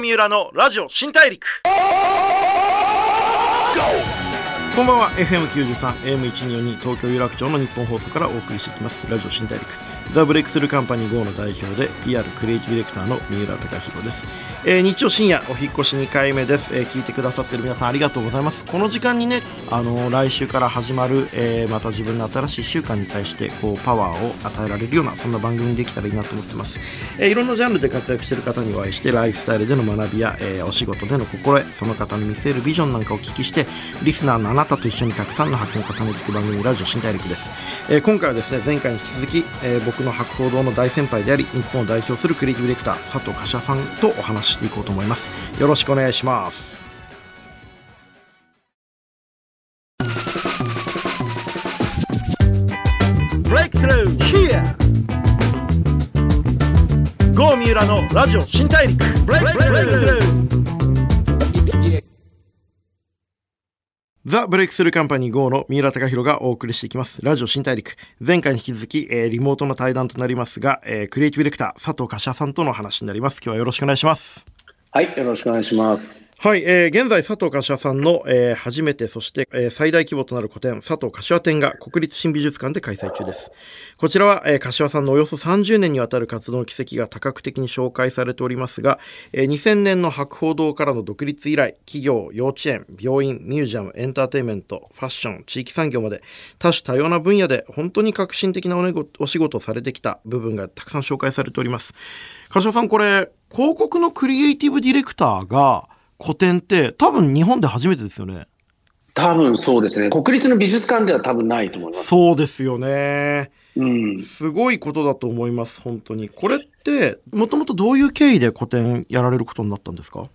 三浦のラジオ新大陸。こんばんは。FM93 AM1242 東京有楽町の日本放送からお送りしていきます。ラジオ新大陸。ザ・ブレイクスルーカンパニー GO の代表で PR クリエイティブディレクターの三浦貴弘です、えー、日曜深夜お引越し2回目です、えー、聞いてくださってる皆さんありがとうございます。この時間にね、あのー、来週から始まる、えまた自分の新しい1週間に対してこうパワーを与えられるようなそんな番組にできたらいいなと思ってます、えいろんなジャンルで活躍している方にお会いしてライフスタイルでの学びや、えお仕事での心得その方の見せるビジョンなんかをお聞きしてリスナーのあなたと一緒にたくさんの発見を重ねていく番組ラジオ新大陸です、え今回はですね前回に引き続き、え僕の博報堂の大先輩であり日本を代表するクリエイティブディレクター佐藤柏さんとお話ししていこうと思います。よろしくお願いします。ブレイクスルー三浦のラジオ新大陸。ブレイクスルーザ・ブレイクスルーカンパニー GO の三浦貴弘がお送りしていきます。ラジオ新大陸。前回に引き続き、えー、リモートの対談となりますが、えー、クリエイティブディレクター佐藤可士和さんとの話になります。今日はよろしくお願いします。はい、よろしくお願いします。はい、えー、現在佐藤可士和さんの、えー、初めて、そして、えー、最大規模となる個展、佐藤可士和展が国立新美術館で開催中です。こちらは、えー、柏さんのおよそ30年にわたる活動の軌跡が多角的に紹介されておりますが、えー、2000年の博報堂からの独立以来、企業、幼稚園、病院、ミュージアム、エンターテインメント、ファッション、地域産業まで、多種多様な分野で本当に革新的なお仕事をされてきた部分がたくさん紹介されております。柏さん、これ、広告のクリエイティブディレクターが個展って多分日本で初めてですよね。多分そうですね。国立の美術館では多分ないと思います。そうですよね。うん。すごいことだと思います、本当に。これって、もともとどういう経緯で個展やられることになったんですか？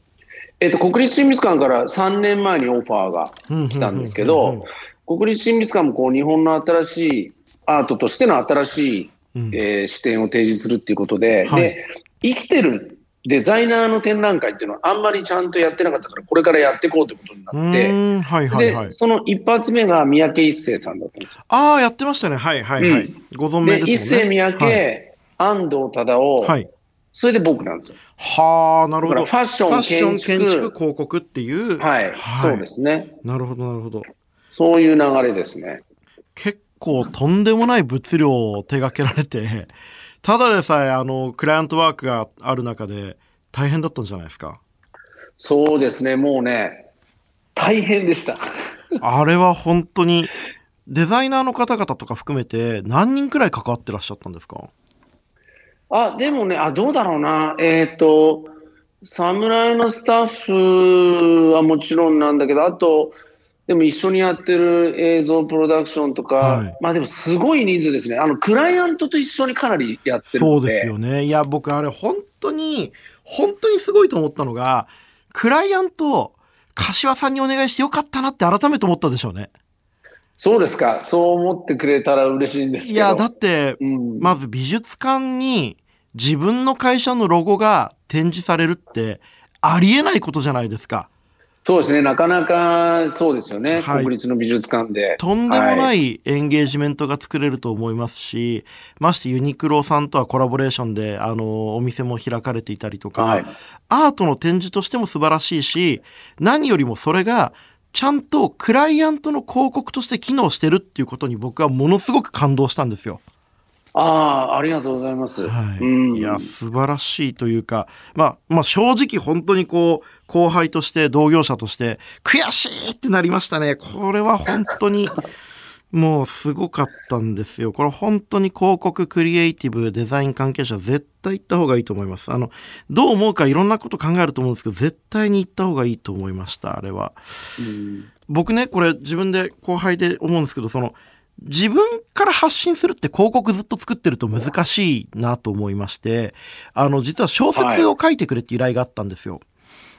えっと、国立新美術館から3年前にオファーが来たんですけど、国立新美術館もこう日本の新しいアートとしての新しい、うん、えー、視点を提示するっていうことで、はい、で、生きてるデザイナーの展覧会っていうのはあんまりちゃんとやってなかったから、これからやっていこうということになって、はいはいはい、で、その一発目が三宅一生さんだったんですよ。ああ、やってましたね。はいはいはい。うん、ご存命ですね。一世三宅、はい、安藤忠雄、はい、それで僕なんですよ。はあ、なるほど。ファッション、建築、建築広告っていう。はい、はい、そうですね。なるほどなるほど。そういう流れですね。結構とんでもない物量を手掛けられて、ただでさえ、あの、クライアントワークがある中で、大変だったんじゃないですか？そうですね、もうね、大変でした。あれは本当に、デザイナーの方々とか含めて、何人くらい関わってらっしゃったんですか？あ、でもね、あ、どうだろうな。えっ、ー、と、侍のスタッフはもちろんなんだけど、あと、でも一緒にやってる映像プロダクションとか、はい、まあでもすごい人数ですね。あの、クライアントと一緒にかなりやってるそうですよね。いや、僕あれ本当に、本当にすごいと思ったのが、クライアント、柏さんにお願いしてよかったなって改めて思ったでしょうね。そうですか。そう思ってくれたら嬉しいんですけど。いや、だって、うん、まず美術館に自分の会社のロゴが展示されるってありえないことじゃないですか。そうですね、なかなかそうですよね、はい、国立の美術館で。とんでもないエンゲージメントが作れると思いますし、はい、ましてユニクロさんとはコラボレーションで、あの、お店も開かれていたりとか、はい、アートの展示としても素晴らしいし、何よりもそれが、ちゃんとクライアントの広告として機能してるっていうことに僕はものすごく感動したんですよ。ああ、ありがとうございます。はい。うん、いや、素晴らしいというか、まあ、まあ、正直本当にこう、後輩として同業者として、悔しいってなりましたね。これは本当に、もうすごかったんですよ。これ本当に広告、クリエイティブ、デザイン関係者絶対行った方がいいと思います。あの、どう思うかいろんなこと考えると思うんですけど、絶対に行った方がいいと思いました、あれは。僕ね、これ自分で後輩で思うんですけど、その、自分から発信するって広告ずっと作ってると難しいなと思いまして、あの、実は小説を書いてくれって依頼があったんですよ。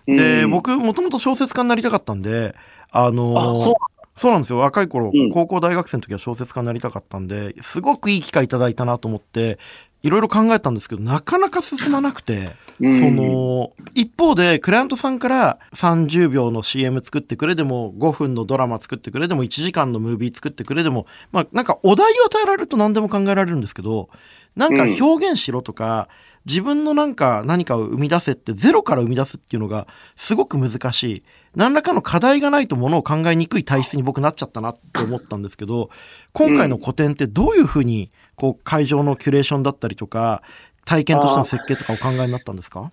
はい、で、僕、もともと小説家になりたかったんで、あのそうそうなんですよ。若い頃、うん、高校大学生の時は小説家になりたかったんで、すごくいい機会いただいたなと思って、いろいろ考えたんですけど、なかなか進まなくて、うん、その、一方で、クライアントさんから30秒の CM 作ってくれでも、5分のドラマ作ってくれでも、1時間のムービー作ってくれでも、まあ、なんかお題を与えられると何でも考えられるんですけど、なんか表現しろとか、自分のなんか何かを生み出せってゼロから生み出すっていうのがすごく難しい。何らかの課題がないとものを考えにくい体質に僕なっちゃったなって思ったんですけど、今回の個展ってどういうふうに、こう会場のキュレーションだったりとか、体験としての設計とかお考えになったんですか？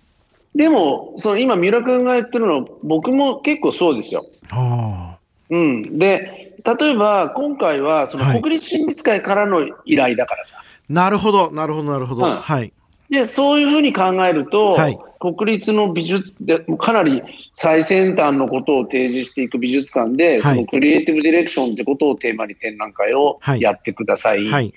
でも、その今、三浦君が言ってるの、僕も結構そうですよ。あうん。で、例えば今回は、そのはい国立親密会からの依頼だからさ。あ。なるほど、なるほど、なるほど。うんはい。で、そういうふうに考えると、はい国立の美術で、かなり最先端のことを提示していく美術館で、はいそのクリエイティブディレクションってことをテーマに展覧会をはいやってください。はい。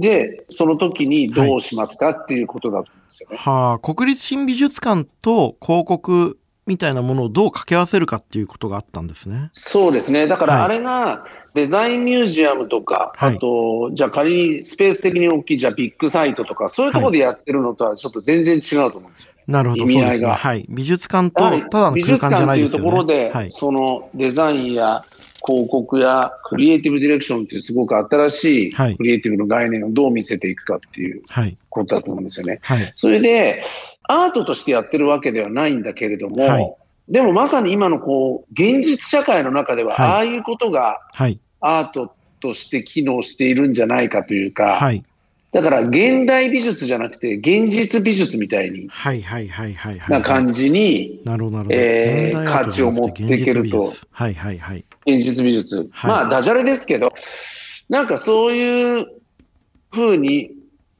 で、その時にどうしますかっていうことだと思うんですよね。はあ、国立新美術館と広告みたいなものをどう掛け合わせるかっていうことがあったんですね。そうですね。だかはいらあれがデザインミュージアムとか、はいあと、じゃあ仮にスペース的に大きい、じゃあビッグサイトとか、そういうところでやってるのとはちょっと全然違うと思うんですよね。なるほど、意味合いがね。はい。美術館とただの美術空間じゃ館というないですよね。ところで、はい。そのデザインや広告やクリエイティブディレクションというすごく新しいはいクリエイティブの概念をどう見せていくかっていうはい。ことだと思うんですよね。はい。それで、アートとしてやってるわけではないんだけれども、はいでもまさに今のこう、現実社会の中では、はいああいうことがはい。アートとして機能しているんじゃないかというか、はい。だから現代美術じゃなくて現実美術みたいにはい。はい。はい。はい。はい。な感じに価値を持っていけると現実美術はい。はい。はい。現実美術。はいまあダジャレですけど、なんかそういう風に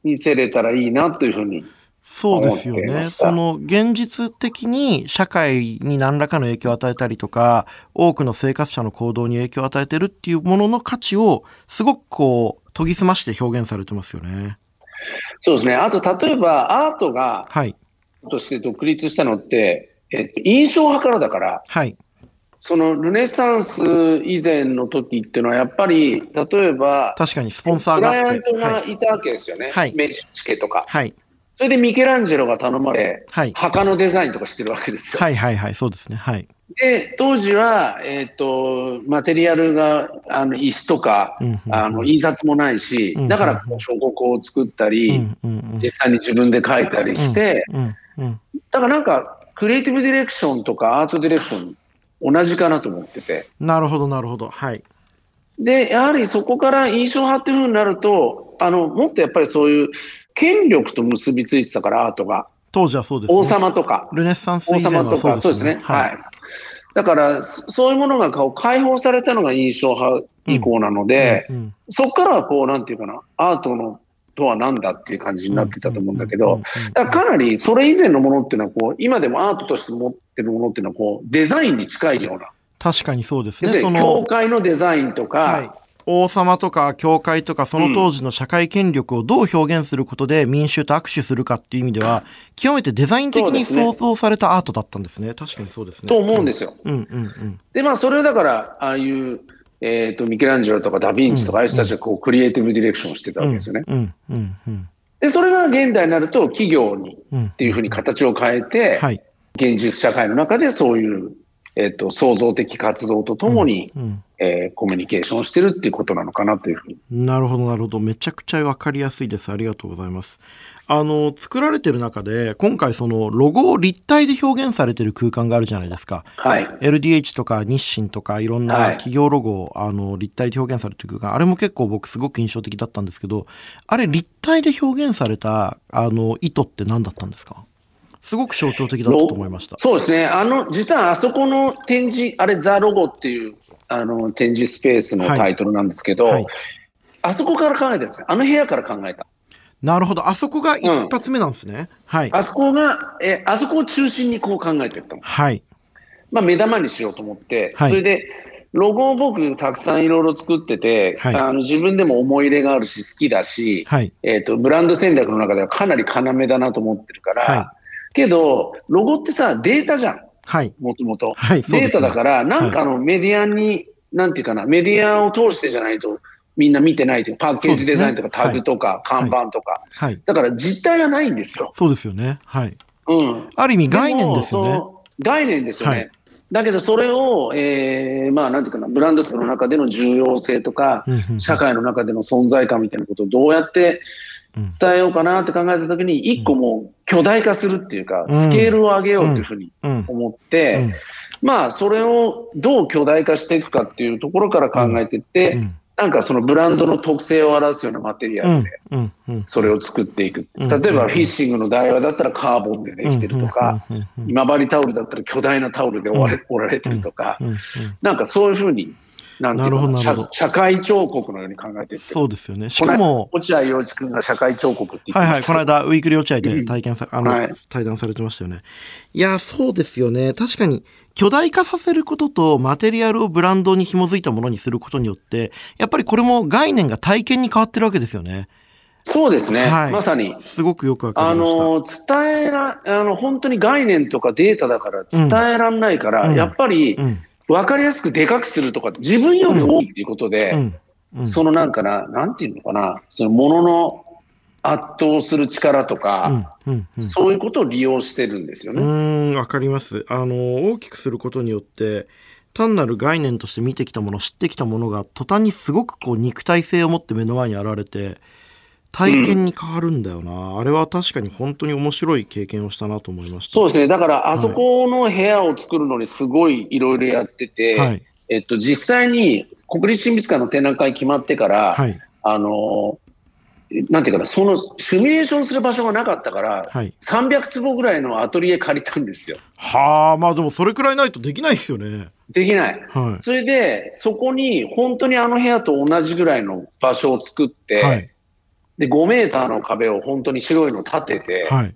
見せれたらいいなというふうに。そうですよね。その現実的に社会に何らかの影響を与えたりとか、多くの生活者の行動に影響を与えてるっていうものの価値をすごくこう研ぎ澄まして表現されてますよね。そうですね。あと例えばアートがはい。として独立したのって、えっと、印象派からだから、はい。そのルネサンス以前の時っていうのはやっぱり、例えば、確かにスポンサークがあって。ライアントはい。がいたわけですよね。はいメジチケとか。はい。それでミケランジェロが頼まれ、はい。墓のデザインとかしてるわけですよ。はい。はい。はい。そうですね。はい。で、当時は、えっ、と、マテリアルが、あの、石とか、うんうんうんあの、印刷もないしうんうんう、んだから彫刻を作ったり、うん。うん。うん。実際に自分で描いたりして、うん。うん。だからなんか、クリエイティブディレクションとかアートディレクション、同じかなと思ってて。なるほど、なるほど。はい。で、やはりそこから印象派っていうふうになると、あの、もっとやっぱりそういう権力と結びついてたから、アートが。当時はそうですね。王様とか。ルネッサンス王以前様とか、はそうですね。そうですね。はい。だから、そそういうものがこう解放されたのが印象派以降なので、うんうんそこからはこう、なんていうかな、アートのとは何だっていう感じになってたと思うんだけど、だからかなりそれ以前のものっていうのはこう、今でもアートとして持ってるものっていうのはこう、デザインに近いような。確かにそうですね。教会のデザインとか、はい。王様とか教会とかその当時の社会権力をどう表現することで民衆と握手するかっていう意味では、極めてデザイン的に創造されたアートだったんですね。確かにそうですね。と思うんですよ。うんうんうん。で、まあ、それをだから、ああいう、えっ、と、ミケランジェロとかダ・ヴィンチとか、ああいう人たちがこう、クリエイティブディレクションをしてたわけですよね。うんうんうんで、それが現代になると、企業にうん。っていうふうに形を変えて、はい。現実社会の中でそういう、えっ、と、創造的活動とともに、うん。えーコミュニケーションをしてるっていうことなのかなというふうに。なるほど、なるほど。めちゃくちゃわかりやすいです。ありがとうございます。あの、作られてる中で、今回そのロゴを立体で表現されてる空間があるじゃないですか。はい。LDH とか日清とかいろんなはい企業ロゴを、あの立体で表現されてる空間、あれも結構僕すごく印象的だったんですけど、あれ立体で表現されたあの意図って何だったんですか？すごく象徴的だったと思いました。そうですね。あの、実はあそこの展示、あれ、ザ・ロゴっていう、あの、展示スペースのタイトルなんですけど、はいあそこから考えたんですよ。あの部屋から考えた。なるほど。あそこが一発目なんですね。はい。あそこが、え、あそこを中心にこう考えてったの。はい。まあ、目玉にしようと思って、はいそれで、ロゴを僕たくさんいろいろ作ってて、はいあの自分でも思い入れがあるし好きだし、はい。えっ、と、ブランド戦略の中ではかなり要だなと思ってるから、はけど、ロゴってさ、データじゃん、はい。もともと。はいデータだから、なんかあのメディアに、なんていうかな、メディアを通してじゃないとみんな見てないという、パッケージデザインとかタグとか看板とか。はい。だから実態がないんですよ。そうですよね。はい。うん。ある意味概念ですよね。概念ですよね。はいだけど、それを、えー、まあ、なんていうかな、ブランドの中での重要性とか、社会の中での存在感みたいなことをどうやって、伝えようかなって考えたときに、一個もう巨大化するっていうか、スケールを上げようというふうに思って、まあ、それをどう巨大化していくかっていうところから考えていって、なんかそのブランドの特性を表すようなマテリアルで、それを作っていく。例えばフィッシングの台話だったらカーボンでできてるとか、今治タオルだったら巨大なタオルで折られてるとか、なんかそういうふうになんていうの社社会彫刻のように考えててそうですよね。しかも、落合陽一君が社会彫刻って言ってはいはい、この間、ウィークリー落合で体験さ、あの、はい、対談されてましたよね。いや、そうですよね。確かに、巨大化させることとマテリアルをブランドに紐づいたものにすることによって、やっぱりこれも概念が体験に変わってるわけですよね。そうですね、はい、まさに。すごくよくわかりました。あの、伝えら、あの、本当に概念とかデータだから伝えらんないから、うん、やっぱり、うん分かりやすくでかくするとか、自分より多いっていうことで、そのなんかな、なんていうのかな、そのものの圧倒する力とか、そういうことを利用してるんですよね。うん、わかります。あの、大きくすることによって、単なる概念として見てきたもの、知ってきたものが、途端にすごくこう肉体性を持って目の前に現れて、体験に変わるんだよな、うん、あれは確かに本当に面白い経験をしたなと思いました。そうですね。だからあそこの部屋を作るのにすごいいろいろやってて、はい、えっと、実際に国立新美術館の展覧会決まってから、はい、あのなんていうかな、そのシミュレーションする場所がなかったから、はい、300坪ぐらいのアトリエ借りたんですよ。はあ、まあでもそれくらいないとできないですよね。できない。はい、それで、そこに本当にあの部屋と同じぐらいの場所を作って、はい、で、5メーターの壁を本当に白いの立てて、はい、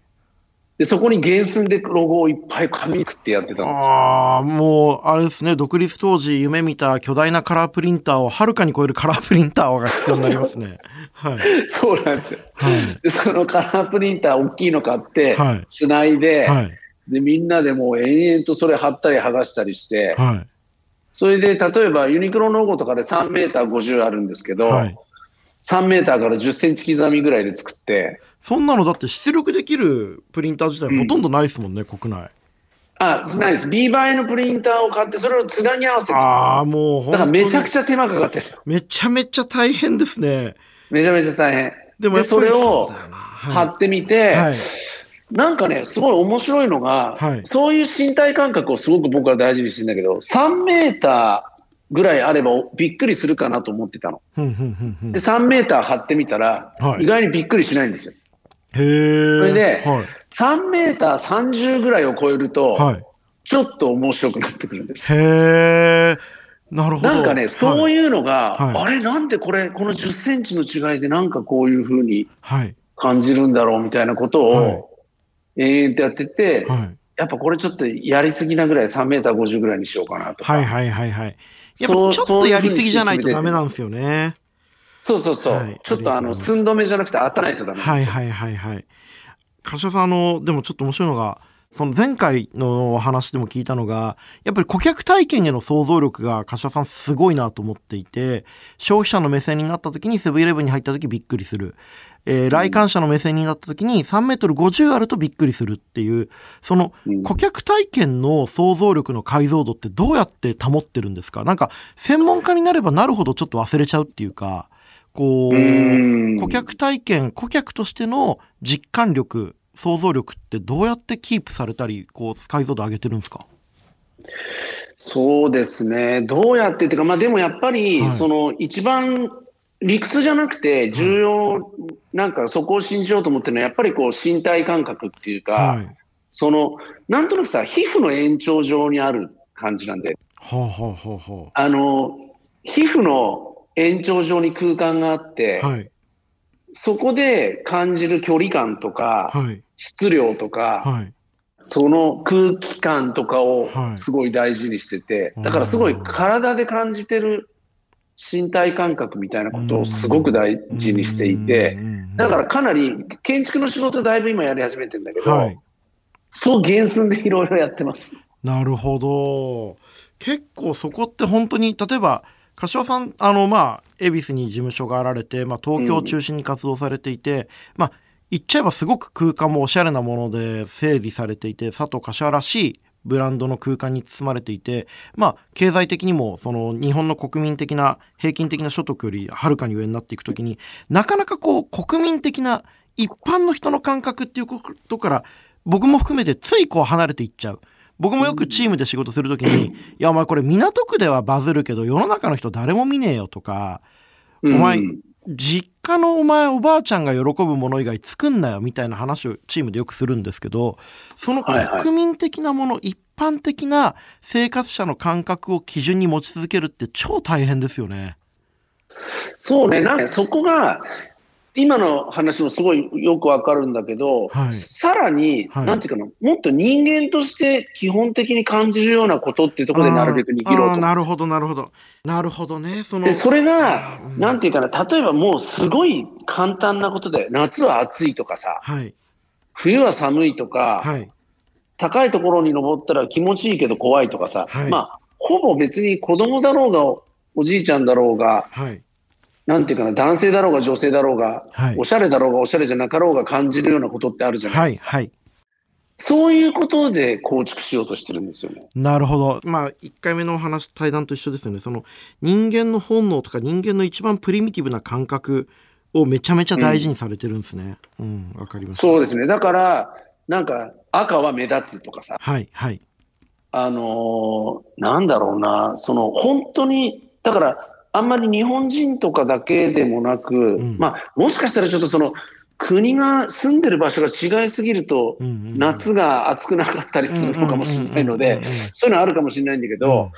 で、そこに原寸でロゴをいっぱい紙にくってやってたんですよ。ああ、もう、あれですね、独立当時夢見た巨大なカラープリンターをはるかに超えるカラープリンターが必要になりますね。はい。そうなんですよ。はい。で、そのカラープリンター大きいの買って、はい。つないで、はい。で、みんなでもう延々とそれ貼ったり剥がしたりして、はい。それで、例えばユニクロのロゴとかで3メーター50あるんですけど、はい。3メーターから10センチ刻みぐらいで作って。そんなのだって出力できるプリンター自体ほとんどないですもんね、うん、国内。あ、ないです。B 倍のプリンターを買って、それをつなぎ合わせて。ああ、もうだからめちゃくちゃ手間かかってる。めちゃめちゃ大変ですね。めちゃめちゃ大変。でもそれを貼ってみて、はい、なんかね、すごい面白いのが、はい、そういう身体感覚をすごく僕は大事にしてるんだけど、3メーター、ぐらいあればびっくりするかなと思ってたの。で、3メーター張ってみたら、意外にびっくりしないんですよ。へそれで、はい、3メーター30ぐらいを超えると、はい、ちょっと面白くなってくるんです。へなるほど。なんかね、そういうのが、はい、あれなんでこれ、この10センチの違いでなんかこういうふうに感じるんだろうみたいなことを、延々とやってて、やっぱこれちょっとやりすぎなぐらい3メーター50ぐらいにしようかなとか。はいはいはいはい。やっぱちょっとやりすぎじゃないとダメなんですよね。そうそうそう。はい、ちょっとあの、寸止めじゃなくて当たらないとダメはいはいはいはい。柏さん、あの、でもちょっと面白いのが、その前回の話でも聞いたのが、やっぱり顧客体験への想像力が柏さんすごいなと思っていて、消費者の目線になった時にセブンイレブンに入った時びっくりする。えー、来館者の目線になった時に3メートル50あるとびっくりするっていう、その顧客体験の想像力の解像度ってどうやって保ってるんですか？なんか専門家になればなるほどちょっと忘れちゃうっていうか、こう、顧客体験、顧客としての実感力、想像力ってどうやってキープされたり、こう、解像度上げてるんですか？そうですね。どうやってっていうか、まあでもやっぱり、はい、その一番理屈じゃなくて重要、なんかそこを信じようと思ってるのは、やっぱりこう身体感覚っていうか、はい、その、なんとなくさ、皮膚の延長上にある感じなんで、はあはあはあ、あの、皮膚の延長上に空間があって、はい、そこで感じる距離感とか、はい、質量とか、その空気感とかをすごい大事にしてて、だからすごい体で感じてる身体感覚みたいなことをすごく大事にしていて、だからかなり建築の仕事だいぶ今やり始めてるんだけど、はい、そう原寸でいろいろやってます。なるほど。結構そこって本当に、例えば、柏さん、あの、まあ、恵比寿に事務所があられて、まあ、東京を中心に活動されていて、うん、まあ、言っちゃえばすごく空間もおしゃれなもので整理されていて、佐藤柏らしいブランドの空間に包まれていて、まあ、経済的にも、その、日本の国民的な、平均的な所得よりはるかに上になっていくときに、なかなかこう、国民的な、一般の人の感覚っていうことから、僕も含めてついこう離れていっちゃう。僕もよくチームで仕事するときに、いや、お前これ港区ではバズるけど、世の中の人誰も見ねえよとか、お前、実家のお前おばあちゃんが喜ぶもの以外作んなよみたいな話をチームでよくするんですけど、その国民的なもの、一般的な生活者の感覚を基準に持ち続けるって超大変ですよね。そうね、なんかそこが今の話もすごいよくわかるんだけど、はい、さらに、はい、なんていうかな、もっと人間として基本的に感じるようなことっていうところでなるべく握ろうと。なるほど、なるほど。なるほどね。そのでそれが、うん、なんていうかな、例えばもうすごい簡単なことで、夏は暑いとかさ、はい、冬は寒いとか、はい、高いところに登ったら気持ちいいけど怖いとかさ、まあ、ほぼ別に子供だろうが、おじいちゃんだろうが、はいなんていうかな、男性だろうが女性だろうが、はい、おしゃれだろうがおしゃれじゃなかろうが感じるようなことってあるじゃないですか。はい、はいそういうことで構築しようとしてるんですよね。なるほど。まあ、1回目のお話、対談と一緒ですよね。その人間の本能とか人間の一番プリミティブな感覚をめちゃめちゃ大事にされてるんですね。うん、わ、うん、かります。そうですね。だから、なんか赤は目立つとかさ。はい、はい。あのー、なんだろうな、その本当に、だからあんまり日本人とかだけでもなく、うん、まあ、もしかしたらちょっとその、国が住んでる場所が違いすぎると、夏が暑くなかったりするのかもしれないので、そういうのあるかもしれないんだけど、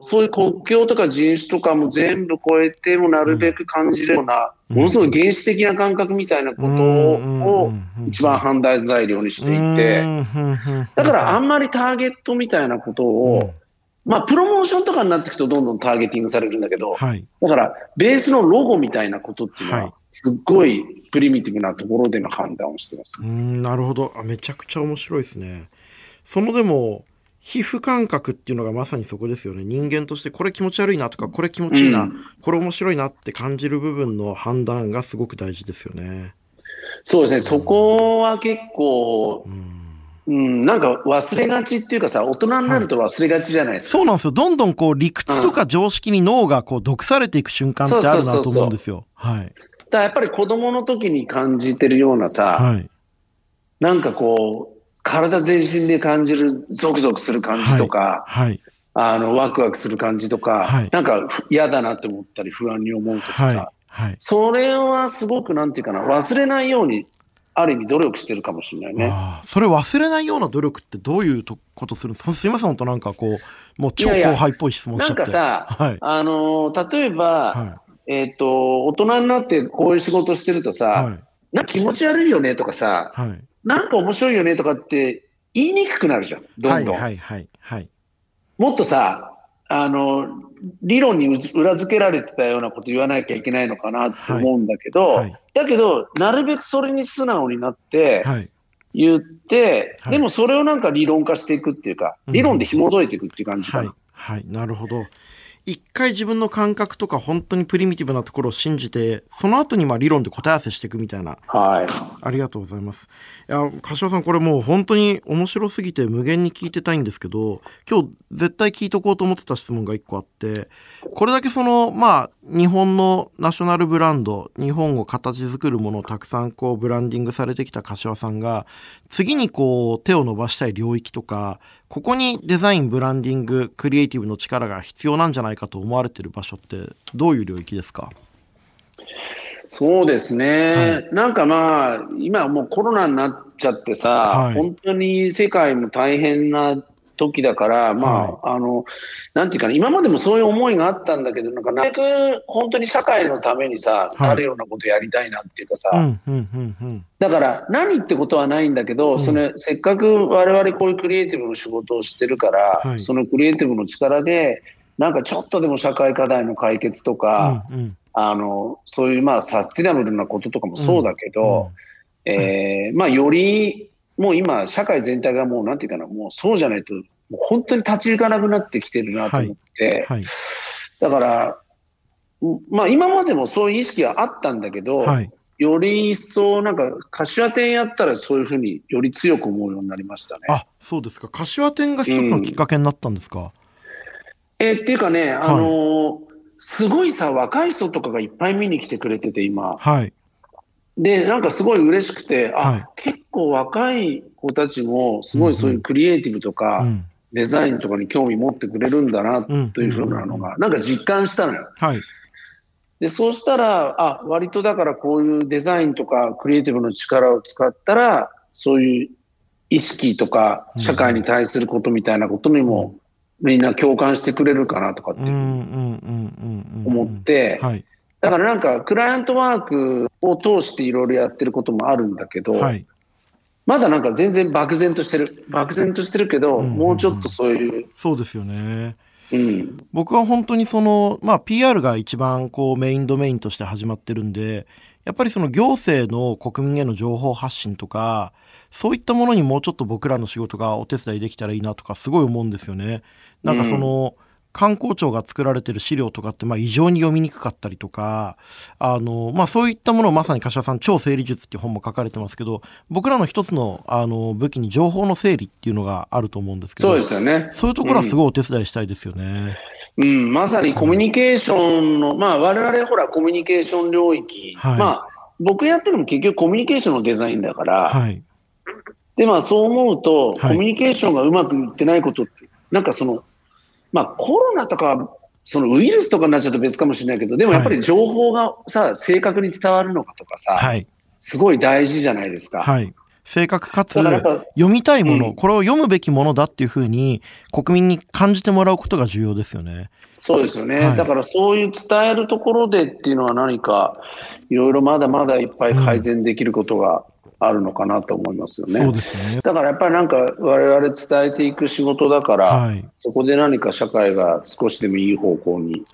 そういう国境とか人種とかも全部超えてもなるべく感じるような、ものすごい原始的な感覚みたいなことを一番判断材料にしていて、だからあんまりターゲットみたいなことを、まあ、プロモーションとかになっていくとどんどんターゲティングされるんだけど、はい、だから、ベースのロゴみたいなことっていうのは、すっごいプリミティブなところでの判断をしてます。うん、なるほどあ。めちゃくちゃ面白いですね。そのでも、皮膚感覚っていうのがまさにそこですよね。人間としてこれ気持ち悪いなとか、これ気持ちいいな、うん、これ面白いなって感じる部分の判断がすごく大事ですよね。そうですね。そこは結構、うんうん、なんか忘れがちっていうかさ、大人になると忘れがちじゃないですか。はい、そうなんですよ。どんどんこう理屈とか常識に脳がこう毒されていく瞬間ってあるなと思うんですよ。はい。だやっぱり子供の時に感じてるようなさ、はい、なんかこう、体全身で感じるゾクゾクする感じとか、はい、はい、あの、ワクワクする感じとか、はい、なんか嫌だなって思ったり不安に思うとかさ、はいはい、それはすごくなんていうかな、忘れないようにある意味努力してるかもしれないね。それ忘れないような努力ってどういうことするん？ですかすいません、本当なんかこう、もう超後輩っぽい質問しちゃって。なんかさ、はい、あのー、例えば、はい、えっ、ー、と、大人になってこういう仕事してるとさ、はい、なんか気持ち悪いよねとかさ、はい、なんか面白いよねとかって言いにくくなるじゃん、どんどん。はいはいはい、はい。もっとさ、あの、理論に裏付けられてたようなこと言わなきゃいけないのかなって思うんだけど、はい。はい、だけど、なるべくそれに素直になって、言って、はい、でもそれをなんか理論化していくっていうか、理論で紐解いていくっていう感じかな。はい、なるほど。一回自分の感覚とか本当にプリミティブなところを信じて、その後にまあ理論で答え合わせしていくみたいな。はい。ありがとうございます。いや、柏さんこれもう本当に面白すぎて無限に聞いてたいんですけど、今日絶対聞いとこうと思ってた質問が一個あって、これだけその、まあ、日本のナショナルブランド、日本を形作るものをたくさんこうブランディングされてきた柏さんが、次にこう手を伸ばしたい領域とか、ここにデザイン、ブランディング、クリエイティブの力が必要なんじゃないかと思われている場所って、どういう領域ですか？そうですね、はい、なんかまあ、今もうコロナになっちゃってさ、はい、本当に世界も大変な時だから、まあ、はい、あの、なんていうかな、今までもそういう思いがあったんだけど、なんか、なるべく本当に社会のためにさ、なるようなことやりたいなっていうかさ、だから、何ってことはないんだけど、うん、そのせっかく我々こういうクリエイティブの仕事をしてるから、はい、そのクリエイティブの力で、なんかちょっとでも社会課題の解決とか、うんうん、あの、そういうまあサスティナブルなこととかもそうだけど、うんうん、えー、まあよりもう今、社会全体がもう、なんていうかな、もうそうじゃないと、もう本当に立ち行かなくなってきてるなと思って、はいはい、だから、まあ今までもそういう意識はあったんだけど、はい、より一層、なんか、柏店やったらそういうふうにより強く思うようになりましたね。あ、そうですか。柏店が一つのきっかけになったんですか、うん、えっていうかね、あのーはい、すごいさ、若い人とかがいっぱい見に来てくれてて、今。はい。で、なんかすごい嬉しくて、あ、はい、結構若い子たちも、すごいそういうクリエイティブとか、うんデザインとかに興味持ってくれるんだな、というふうなのが、なんか実感したのよ。はい。で、そうしたら、あ、割とだからこういうデザインとかクリエイティブの力を使ったら、そういう意識とか社会に対することみたいなことにも、みんな共感してくれるかなとかって思って、だからなんかクライアントワークを通していろいろやってることもあるんだけど、はい、まだなんか全然漠然としてる。漠然としてるけど、もうちょっとそういう。そうですよね。うん、僕は本当にその、まあ、PR が一番こうメインドメインとして始まってるんで、やっぱりその行政の国民への情報発信とか、そういったものにもうちょっと僕らの仕事がお手伝いできたらいいなとかすごい思うんですよね。なんかその、うん観光庁が作られてる資料とかって、まあ、異常に読みにくかったりとか、あの、まあ、そういったものをまさに柏さん、超整理術っていう本も書かれてますけど、僕らの一つの、あの、武器に情報の整理っていうのがあると思うんですけど、そうですよね。そういうところはすごいお手伝いしたいですよね。うん、うん、まさにコミュニケーションの、まあ、我々ほら、コミュニケーション領域、はい、まあ、僕やってるのも結局コミュニケーションのデザインだから、はい、で、まあ、そう思うと、コミュニケーションがうまくいってないことって、なんかその、まあ、コロナとかそのウイルスとかになっちゃうと別かもしれないけど、でもやっぱり情報がさ、正確に伝わるのかとかさ、はい、すごい大事じゃないですか。はい。正確かつ読みたいもの、うん、これを読むべきものだっていうふうに国民に感じてもらうことが重要ですよね。そうですよね。はい、だからそういう伝えるところでっていうのは何かいろいろまだまだいっぱい改善できることがあるのかなと思いますよね。そうですね。だからやっぱりなんか我々伝えていく仕事だから、はい、そこで何か社会が少しでもいい方向に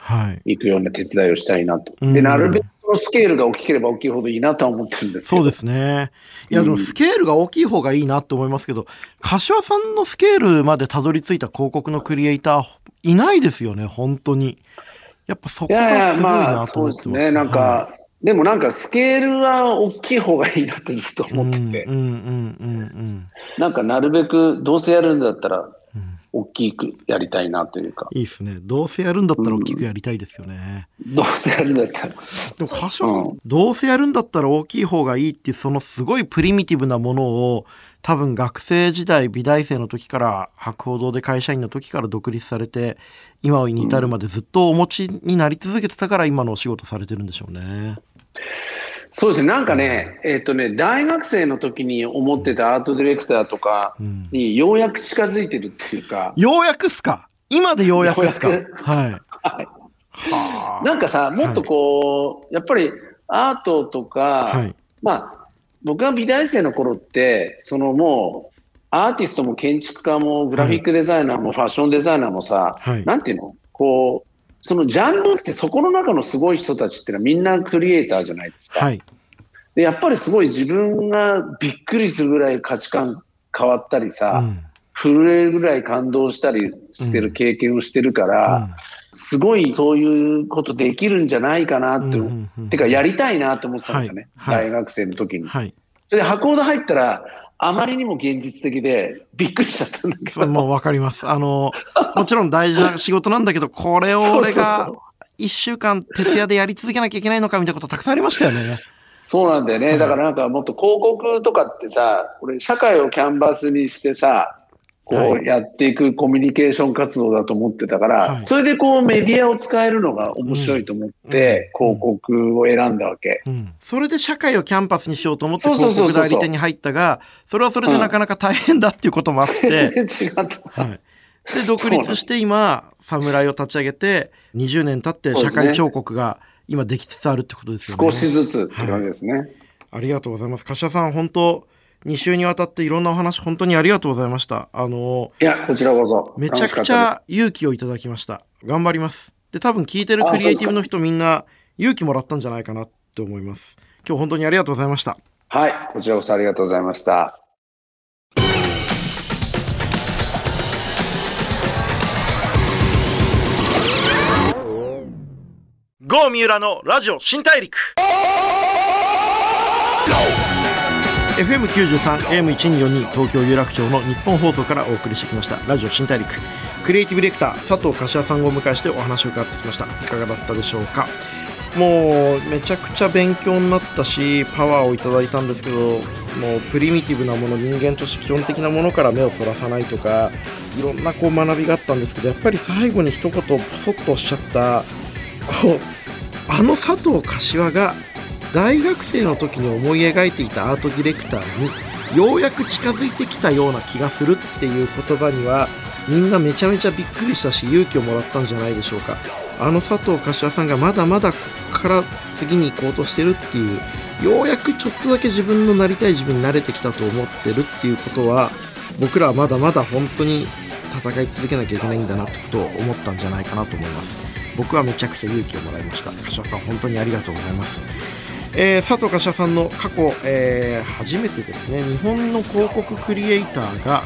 行くような手伝いをしたいなと。はい、で、なるべくのスケールが大きければ大きいほどいいなとは思ってるんですけど。そうですね。いや、でもスケールが大きい方がいいなと思いますけど、柏さんのスケールまでたどり着いた広告のクリエイターいないですよね、本当に。やっぱそこがすごいなと思ってます。いやいやまあ、そうですね。なんか、はいでもなんかスケールは大きい方がいいなってずっと思ってて。なんかなるべくどうせやるんだったら大きくやりたいなというか。いいですね。どうせやるんだったら大きくやりたいですよね。うん、どうせやるんだったら。でも柏さん、うん、どうせやるんだったら大きい方がいいっていうそのすごいプリミティブなものを多分学生時代美大生の時から博報堂で会社員の時から独立されて今に至るまでずっとお持ちになり続けてたから今のお仕事されてるんでしょうね。そうですね、なんかね、えっ、ー、とね、大学生の時に思ってたアートディレクターとかにようやく近づいてるっていうか。ようやくっすか？今でようやくっすか？はい。はい、なんかさ、もっとこう、はい、やっぱりアートとか、はい、まあ、僕が美大生の頃って、そのもう、アーティストも建築家もグラフィックデザイナーもファッションデザイナーもさ、はい、なんていうの？こう、そのジャンルってそこの中のすごい人たちっていうのはみんなクリエイターじゃないですか。はい、でやっぱりすごい自分がびっくりするぐらい価値観変わったりさ、うん、震えるぐらい感動したりしてる経験をしてるから、うん、すごいそういうことできるんじゃないかなって、うんうん、てかやりたいなと思ってたんですよね、はい、大学生の時に。はい、それで箱で入ったらあまりにも現実的で、びっくりしちゃったんだけど。もうわかります。あの、もちろん大事な仕事なんだけど、これを俺が一週間徹夜でやり続けなきゃいけないのかみたいなことたくさんありましたよね。そうなんだよね。だからなんかもっと広告とかってさ、これ社会をキャンバスにしてさ、こうやっていくコミュニケーション活動だと思ってたから、はい、それでこうメディアを使えるのが面白いと思って、広告を選んだわけ、うん、それで社会をキャンパスにしようと思って広告代理店に入ったが、それはそれでなかなか大変だっていうこともあって、違った。はい。で、独立して今、侍を立ち上げて、20年経って社会彫刻が今できつつあるってことですよね。少しずつって感じですね、はい。ありがとうございます。柏さん、本当2週にわたっていろんなお話本当にありがとうございました。あのいや、こちらこそ。めちゃくちゃ勇気をいただきました。頑張ります。で、多分聞いてるクリエイティブの人みんな勇気もらったんじゃないかなって思います。今日本当にありがとうございました。はい、こちらこそありがとうございました。郷三浦のラジオ新大陸。FM93、AM1242 東京有楽町の日本放送からお送りしてきました。ラジオ新大陸。クリエイティブディレクター佐藤柏さんをお迎えしてお話を伺ってきました。いかがだったでしょうか？もうめちゃくちゃ勉強になったしパワーをいただいたんですけどもうプリミティブなもの人間として基本的なものから目をそらさないとかいろんなこう学びがあったんですけどやっぱり最後に一言ポソッとおっしゃったこうあの佐藤柏が大学生の時に思い描いていたアートディレクターにようやく近づいてきたような気がするっていう言葉にはみんなめちゃめちゃびっくりしたし勇気をもらったんじゃないでしょうか。あの佐藤柏さんがまだまだここから次に行こうとしてるっていうようやくちょっとだけ自分のなりたい自分に慣れてきたと思ってるっていうことは僕らはまだまだ本当に戦い続けなきゃいけないんだなってことを思ったんじゃないかなと思います。僕はめちゃくちゃ勇気をもらいました。柏さん本当にありがとうございます。えー、佐藤柏さんの過去、えー、初めてですね。日本の広告クリエイターが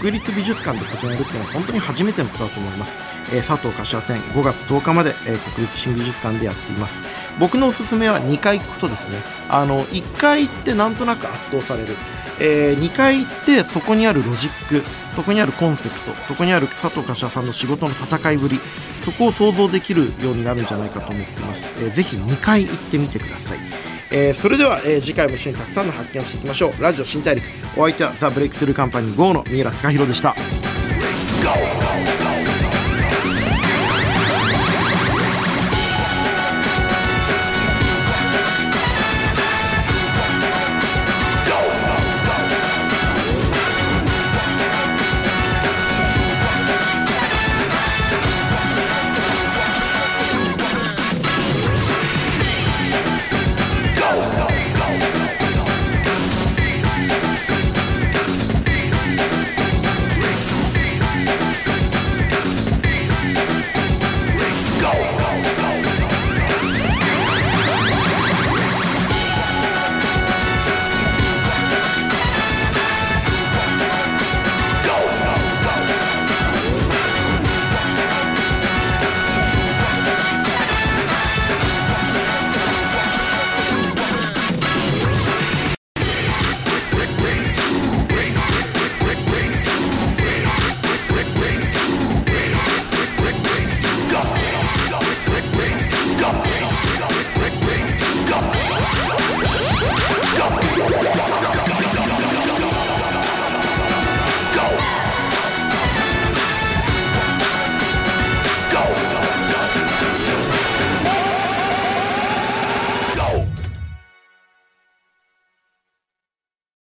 国立美術館でことやるっていうのは本当に初めてのことだと思います、えー、佐藤柏展5月10日まで、え国立新美術館でやっています。僕のおすすめは2回行くことですね。あの1回行ってなんとなく圧倒される。えー、2回行ってそこにあるロジックそこにあるコンセプトそこにある佐藤柏さんの仕事の戦いぶりそこを想像できるようになるんじゃないかと思ってます、えー、ぜひ2回行ってみてください。えー、それでは、えー、次回も一緒にたくさんの発見をしていきましょう。ラジオ新大陸お相手はザ・ブレイクスルーカンパニー GO の三浦貴弘でした。